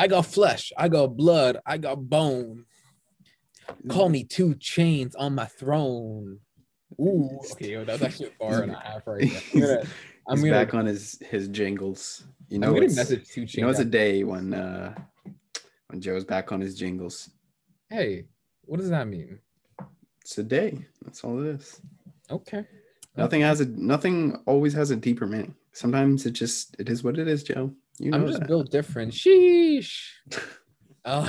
I got flesh, I got blood, I got bone. Call me 2 Chainz on my throne. Ooh, okay, yo, that's actually a bar and a half right there. I'm gonna, I'm He's gonna, back on his his jingles. You know, I'm gonna message 2 Chainz. you know, it's a day when uh when Joe's back on his jingles. hey, what does that mean? It's a day. That's all it is. Okay. Nothing has a nothing always has a deeper meaning. Sometimes it just it is what it is, Joe. You know I'm just that. built different. Sheesh. Uh,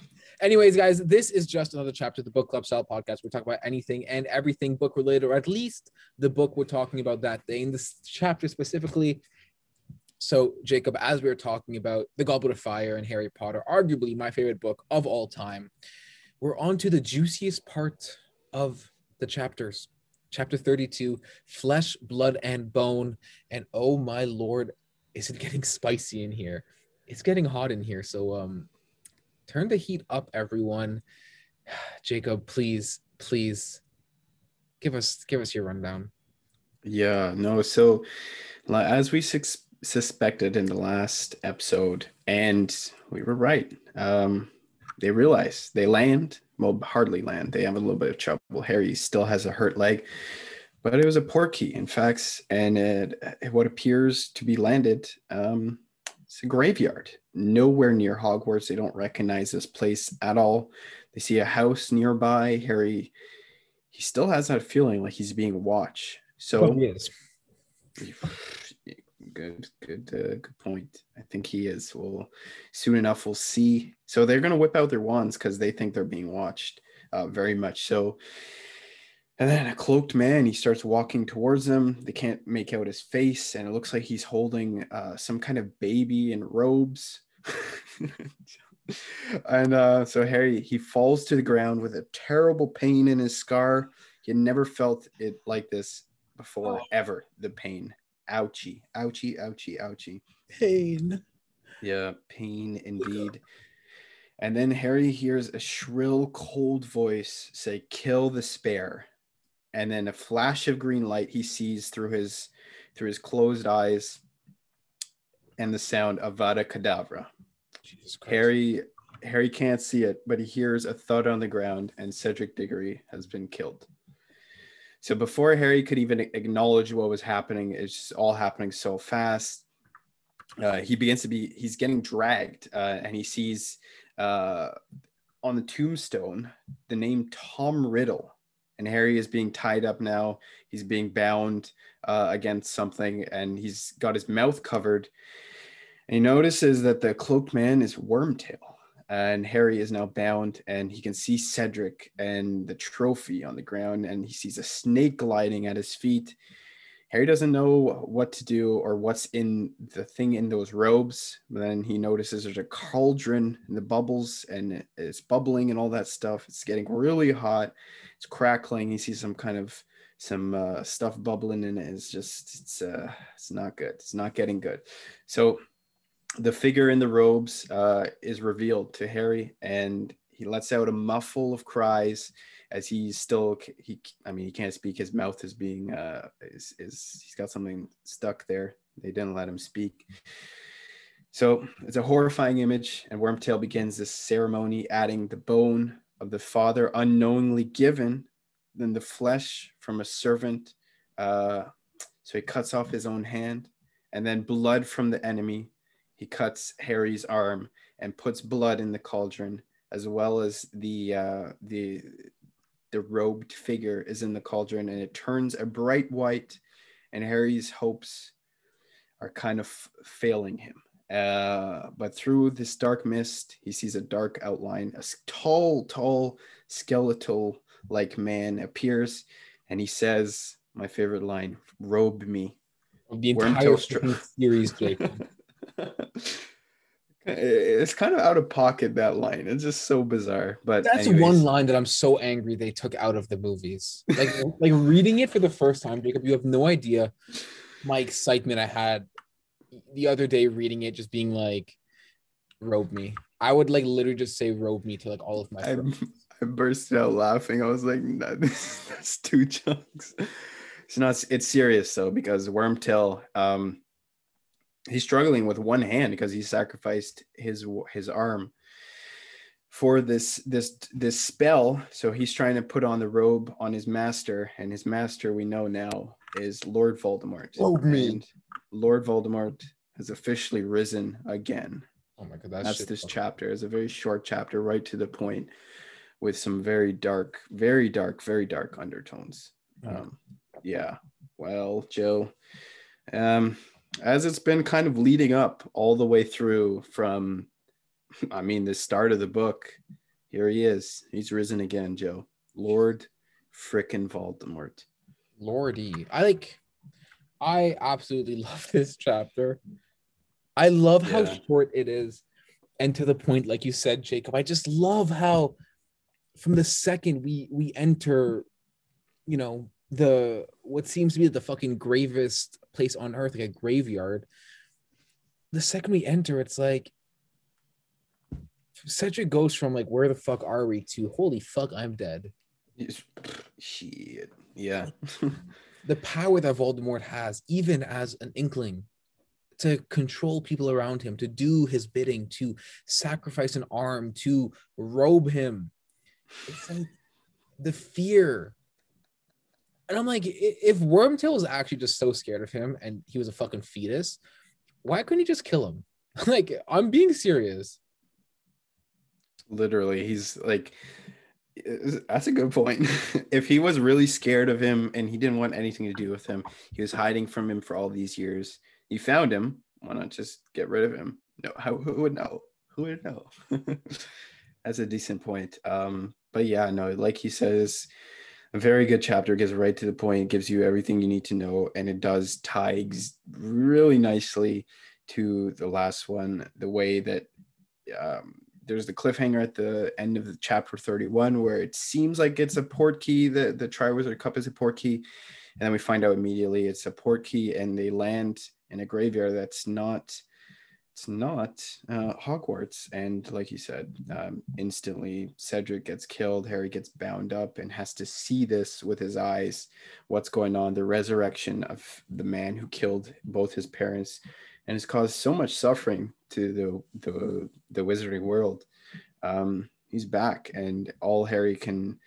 anyways, guys, this is just another chapter of the Book Club Style podcast. We talk about anything and everything book related, or at least the book we're talking about that day in this chapter specifically. So, Jacob, as we were talking about The Goblet of Fire and Harry Potter, arguably my favorite book of all time, we're on to the juiciest part of the chapters. Chapter 32 Flesh, Blood, and Bone. And oh my lord, is it getting spicy in here? It's getting hot in here. So, um, turn the heat up, everyone. Jacob, please, please give us give us your rundown. Yeah, no. So, as we sus- suspected in the last episode, and we were right. Um, they realize they land. Well, hardly land. They have a little bit of trouble. Harry still has a hurt leg, but it was a portkey, in fact, and it, what appears to be landed. Um, it's a graveyard. Nowhere near Hogwarts. They don't recognize this place at all. They see a house nearby. Harry, he still has that feeling like he's being watched. So yes. good good uh, good point i think he is well soon enough we'll see so they're going to whip out their wands because they think they're being watched uh, very much so and then a cloaked man he starts walking towards them. They can't make out his face and it looks like he's holding uh, some kind of baby in robes. And uh, so harry he falls to the ground with a terrible pain in his scar. He had never felt it like this before ever the pain. Ouchie ouchie ouchie ouchie. Pain. yeah pain indeed. And then harry hears a shrill cold voice say kill the spare and then a flash of green light he sees through his through his closed eyes and the sound of vada kedavra Christ. harry harry can't see it but he hears a thud on the ground and cedric diggory has been killed so before Harry could even acknowledge what was happening, it's just all happening so fast. Uh, he begins to be, he's getting dragged uh, and he sees uh, on the tombstone the name Tom Riddle. And Harry is being tied up now. He's being bound uh, against something and he's got his mouth covered. And he notices that the cloaked man is Wormtail and Harry is now bound and he can see Cedric and the trophy on the ground and he sees a snake gliding at his feet. Harry doesn't know what to do or what's in the thing in those robes. But then he notices there's a cauldron in the bubbles and it's bubbling and all that stuff. It's getting really hot. It's crackling. He sees some kind of some uh, stuff bubbling in it. It's just it's uh it's not good. It's not getting good. So the figure in the robes uh, is revealed to Harry, and he lets out a muffle of cries as he's still he. I mean, he can't speak. His mouth is being uh, is is he's got something stuck there. They didn't let him speak. So it's a horrifying image, and Wormtail begins this ceremony, adding the bone of the father unknowingly given, then the flesh from a servant. Uh, so he cuts off his own hand, and then blood from the enemy he cuts Harry's arm and puts blood in the cauldron, as well as the uh, the the robed figure is in the cauldron, and it turns a bright white, and Harry's hopes are kind of failing him. Uh, but through this dark mist, he sees a dark outline. A tall, tall, skeletal like man appears, and he says, "My favorite line: robe me." The entire series, Jacob. it's kind of out of pocket that line. It's just so bizarre. But That's anyways, one line that I'm so angry they took out of the movies. Like, like reading it for the first time, Jacob. You have no idea my excitement I had the other day reading it, just being like, "Robe me." I would like literally just say "robe me" to like all of my I, friends. I bursted out laughing. I was like, no, "That's two chunks." It's not. It's serious though because Wormtail. Um, he's struggling with one hand because he sacrificed his his arm for this this this spell. So he's trying to put on the robe on his master and his master we know now is lord voldemort. Oh me. Lord voldemort has officially risen again. Oh my god that's, that's this chapter. It's a very short chapter right to the point with some very dark very dark very dark undertones. Um yeah. Well joe um as it's been kind of leading up all the way through from I mean, the start of the book, here he is. He's risen again, Joe. Lord frickin' Voldemort. Lordy. I like I absolutely love this chapter. I love how short it is. And to the point, like you said, Jacob, I just love how from the second we we enter, you know, the what seems to be the fucking gravest place on earth, like a graveyard. The second we enter, it's like Cedric goes from like where the fuck are we to holy fuck, I'm dead. Shit. Yeah. the power that Voldemort has, even as an inkling, to control people around him, to do his bidding, to sacrifice an arm, to robe him. It's like the fear. And I'm like, if Wormtail was actually just so scared of him and he was a fucking fetus, why couldn't he just kill him? like, I'm being serious. Literally, he's like, that's a good point. if he was really scared of him and he didn't want anything to do with him, he was hiding from him for all these years. You found him. Why not just get rid of him? No, how, who would know? Who would know? That's a decent point. Um, but yeah, no, like he says, a very good chapter gets right to the point, It gives you everything you need to know, and it does tie really nicely to the last one. The way that um, there's the cliffhanger at the end of the chapter 31 where it seems like it's a port key. The the Triwizard Cup is a port key, and then we find out immediately it's a port key, and they land in a graveyard that's not it's not uh, Hogwarts. And like you said, um, instantly Cedric gets killed, Harry gets bound up and has to see this with his eyes what's going on, the resurrection of the man who killed both his parents and has caused so much suffering to the the, the wizarding world. Um, he's back, and all Harry can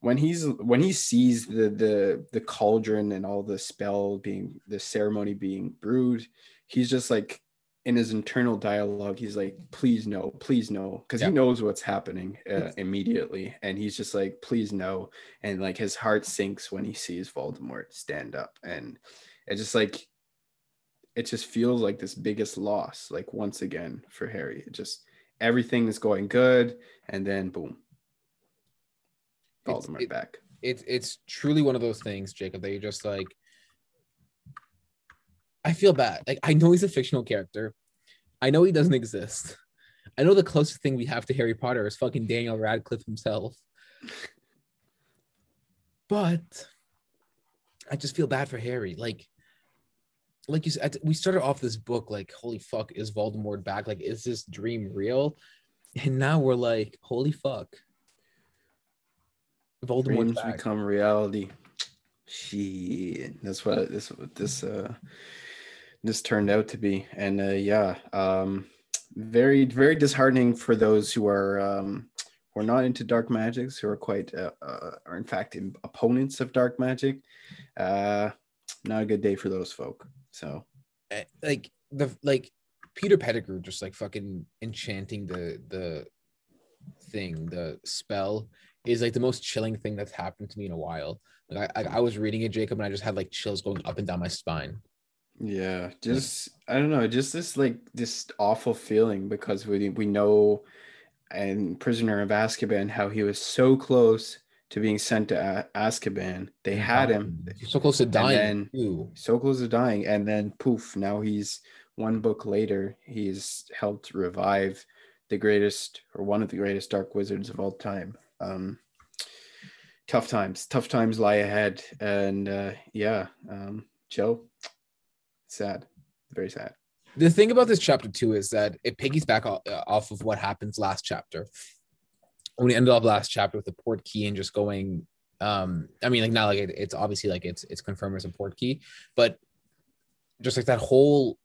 when he's when he sees the the the cauldron and all the spell being the ceremony being brewed, he's just like in his internal dialogue, he's like, "Please no, please no," because Yeah. he knows what's happening uh, immediately, and he's just like, "Please no," and like his heart sinks when he sees Voldemort stand up, and it just like it just feels like this biggest loss, like once again for Harry. It just everything is going good, and then boom, It's- Voldemort it- back. it's it's truly one of those things, Jacob, that you're just like, I feel bad. Like I know he's a fictional character. I know he doesn't exist. I know the closest thing we have to Harry Potter is fucking Daniel Radcliffe himself. But I just feel bad for Harry. Like, like you said, we started off this book like, holy fuck, is Voldemort back? Like, is this dream real? And now we're like, holy fuck. Voldemort's Dreams back. become reality. Shit, that's what this this uh this turned out to be, and uh, yeah, um, very very disheartening for those who are um who are not into dark magics, who are quite uh, uh are in fact in opponents of dark magic. Uh, not a good day for those folk. So eh, like the like Peter Pettigrew just like fucking enchanting the the thing, the spell is like the most chilling thing that's happened to me in a while. Like I, I, I was reading it, Jacob, and I just had like chills going up and down my spine. Yeah, just I don't know, just this like this awful feeling because we we know and Prisoner of Azkaban how he was so close to being sent to Azkaban. They had him so close to dying. then- so close to dying, and then poof, now he's one book later. He's helped revive the greatest or one of the greatest dark wizards of all time. Um, tough times, tough times lie ahead, and uh, yeah, um, Joe, sad, very sad. The thing about this chapter too is that it piggies back off, of what happens last chapter. When we ended off last chapter with the port key and just going, um, I mean, like not like it, it's obviously like it's it's confirmed as a port key, but just like that whole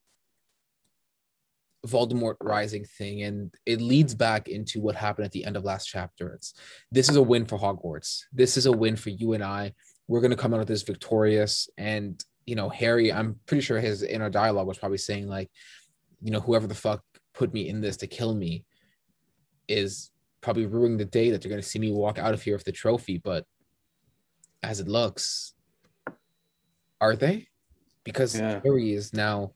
Voldemort rising thing, and it leads back into what happened at the end of last chapter. It's this is a win for Hogwarts. This is a win for you and I. We're gonna come out of this victorious. And you know, Harry, I'm pretty sure his inner dialogue was probably saying like, you know, whoever the fuck put me in this to kill me is probably ruining the day that they're gonna see me walk out of here with the trophy. But as it looks, are they? Because Yeah. Harry is now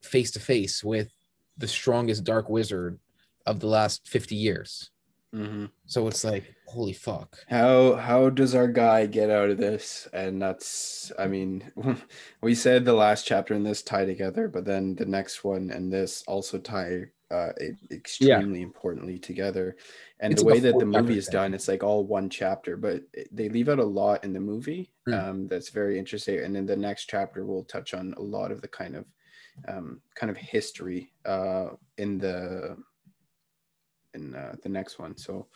face to face with the strongest dark wizard of the last 50 years. Mhm. So it's like, holy fuck. How how does our guy get out of this? And that's I mean, we said the last chapter and this tie together, but then the next one and this also tie uh extremely importantly together. And It's the way that the movie is done, it's like all one chapter, but they leave out a lot in the movie. Hmm. Um, that's very interesting. And then the next chapter we'll touch on a lot of the kind of um kind of history uh in the in uh, the next one. So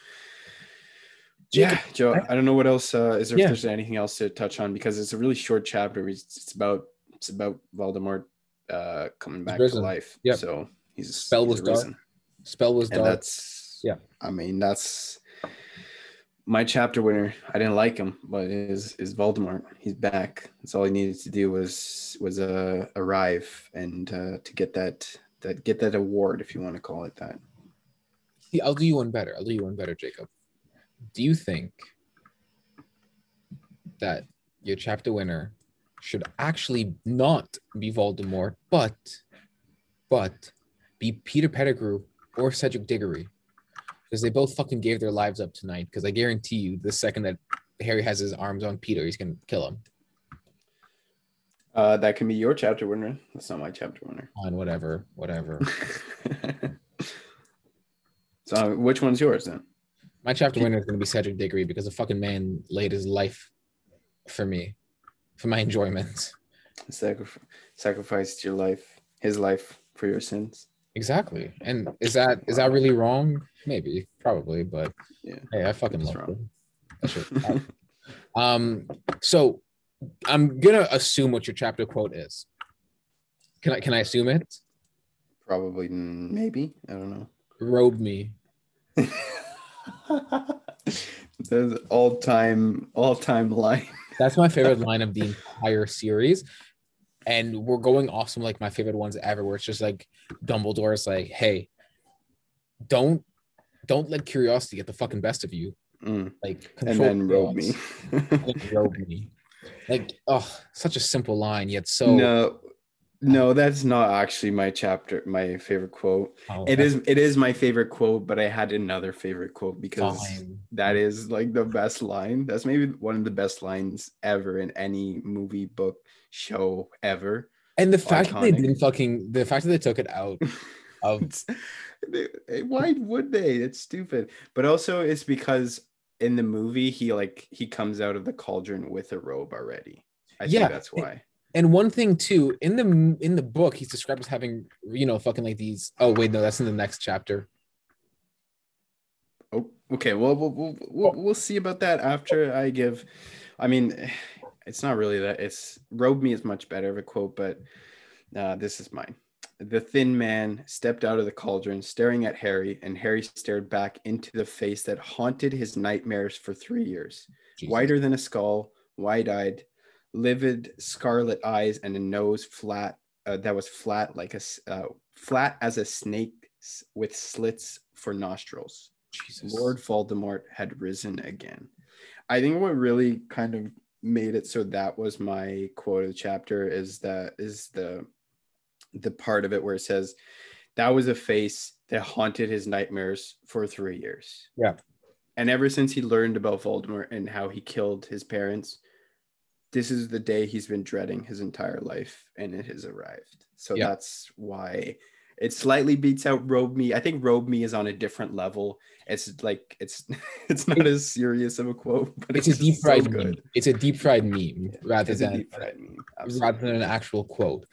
yeah, Joe. I, don't know what else uh, is there. Yeah. If there's anything else to touch on because it's a really short chapter. It's, it's about it's about Voldemort uh, coming back to life. Yeah. So he's Spell he's was dark. arisen. Spell was and dark. that's Yeah. I mean that's my chapter winner. I didn't like him, but is is Voldemort. He's back. That's all he needed to do was was uh, arrive and uh, to get that that get that award if you want to call it that. I'll do you one better. I'll do you one better, Jacob. Do you think that your chapter winner should actually not be Voldemort, but but be Peter Pettigrew or Cedric Diggory? Because they both fucking gave their lives up tonight. Because I guarantee you, the second that Harry has his arms on Peter, he's gonna kill him. Uh, that can be your chapter winner. That's not my chapter winner. On whatever, whatever. so which one's yours then? My chapter winner is gonna be Cedric Diggory because the fucking man laid his life for me, for my enjoyment. Sacrif- sacrificed your life, his life for your sins. Exactly. And is that is that really wrong? Maybe, probably, but Yeah. hey, I fucking It's love wrong. him. That shit- um, so I'm gonna assume what your chapter quote is. Can I can I assume it? Probably, mm, maybe. I don't know. Robe me. The all-time, all-time line. That's my favorite line of the entire series. And we're going off some like my favorite ones ever, where it's just like Dumbledore's like, hey, don't don't let curiosity get the fucking best of you. Mm, Like And then robe me. Robe me. Like, oh, such a simple line, yet so no, no, that's not actually my chapter. My favorite quote. oh, It is. It is my favorite quote, but I had another favorite quote because fine. that is like the best line. That's maybe one of the best lines ever in any movie, book, show ever. And the fact that they didn't fucking the fact that they took it out of eh, why would they? It's stupid. But also, it's because in the movie he like he comes out of the cauldron with a robe already. I Yeah, think that's why. And one thing too in the in the book he's described as having you know fucking like these oh wait no that's in the next chapter Oh, okay. Well, we'll we'll, we'll, see about that after I give. I mean, it's not really that. It's robe me is much better of a quote, but uh, this is mine. The thin man stepped out of the cauldron, staring at Harry, and Harry stared back into the face that haunted his nightmares for three years. Jesus. whiter than a skull, wide-eyed, livid scarlet eyes, and a nose flat uh, that was flat like a uh, flat as a snake with slits for nostrils. Jesus. Lord Voldemort had risen again. I think what really kind of made it so that was my quote of the chapter is that is the the part of it where it says that was a face that haunted his nightmares for three years. Yeah. And ever since he learned about Voldemort and how he killed his parents, this is the day he's been dreading his entire life, and it has arrived. So Yeah. that's why it slightly beats out Robe Me. I think Robe Me is on a different level. It's like it's it's not as serious of a quote, but it's it's, a deep just so fried meme. It's a deep fried meme rather than deep fried meme. rather than an actual quote.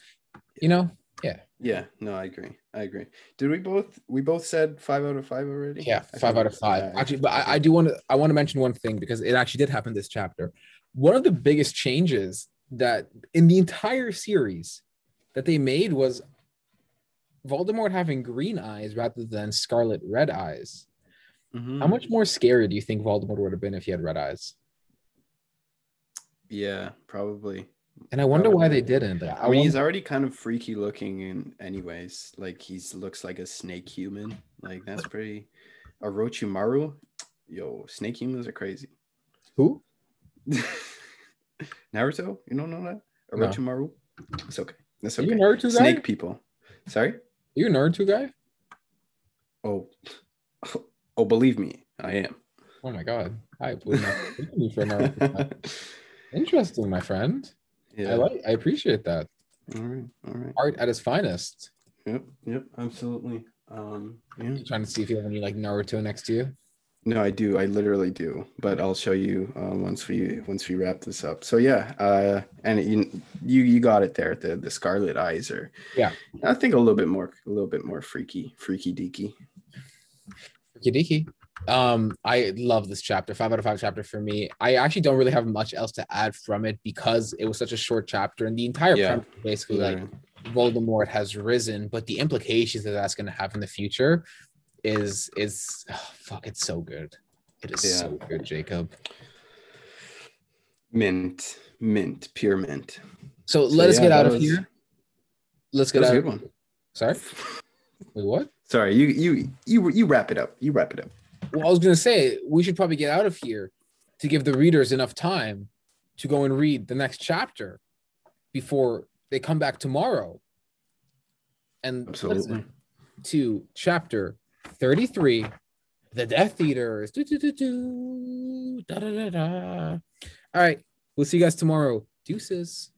You know? Yeah, Yeah. no, I agree. I agree. Did we both we both said five out of five already? Yeah, five out of five. yeah, Actually, but I, I do want to I want to mention one thing because it actually did happen this chapter. One of the biggest changes that in the entire series that they made was Voldemort having green eyes rather than scarlet red eyes. Mhm. How much more scary do you think Voldemort would have been if he had red eyes? Yeah, probably. And I wonder oh, why they didn't. Like, I mean, he's already kind of freaky looking in anyways. Like he's looks like a snake human. Like that's pretty Orochimaru. Yo, snake humans are crazy. who? Naruto? You don't know that? No. Orochimaru? It's okay. That's Are you okay. a Naruto guy? Snake people. Sorry? Are you a Naruto guy? Oh. Oh, believe me, I am. Oh my god. I would not take for Naruto. Interesting, my friend. Yeah. I like I appreciate that. all right. All right. Art at its finest. Yep. Yep. Absolutely. Um, yeah. You trying to see if you have any like Naruto next to you? No, I do. I literally do. But I'll show you uh, once we once we wrap this up. So yeah, uh, and you you you got it there. The the scarlet eyes are Yeah. I think a little bit more a little bit more freaky freaky deaky. Kidiki. Um, I love this chapter. Five out of five chapter for me. I actually don't really have much else to add from it because it was such a short chapter, and the entire Yeah. premise basically like Voldemort has risen, but the implications that that's going to have in the future is is oh, fuck. It's so good. It is Yeah. so good, Jacob. mint mint pure mint. So, So, let us yeah, get out of was- here. Let's get was a out. good one. Sorry. Wait, what? Sorry, you you you you wrap it up. You wrap it up. Well, I was gonna say we should probably get out of here to give the readers enough time to go and read the next chapter before they come back tomorrow. And Absolutely. to chapter 33, The Death Eaters. Do, do, do, do, da, da, da, da. All right. We'll see you guys tomorrow. Deuces.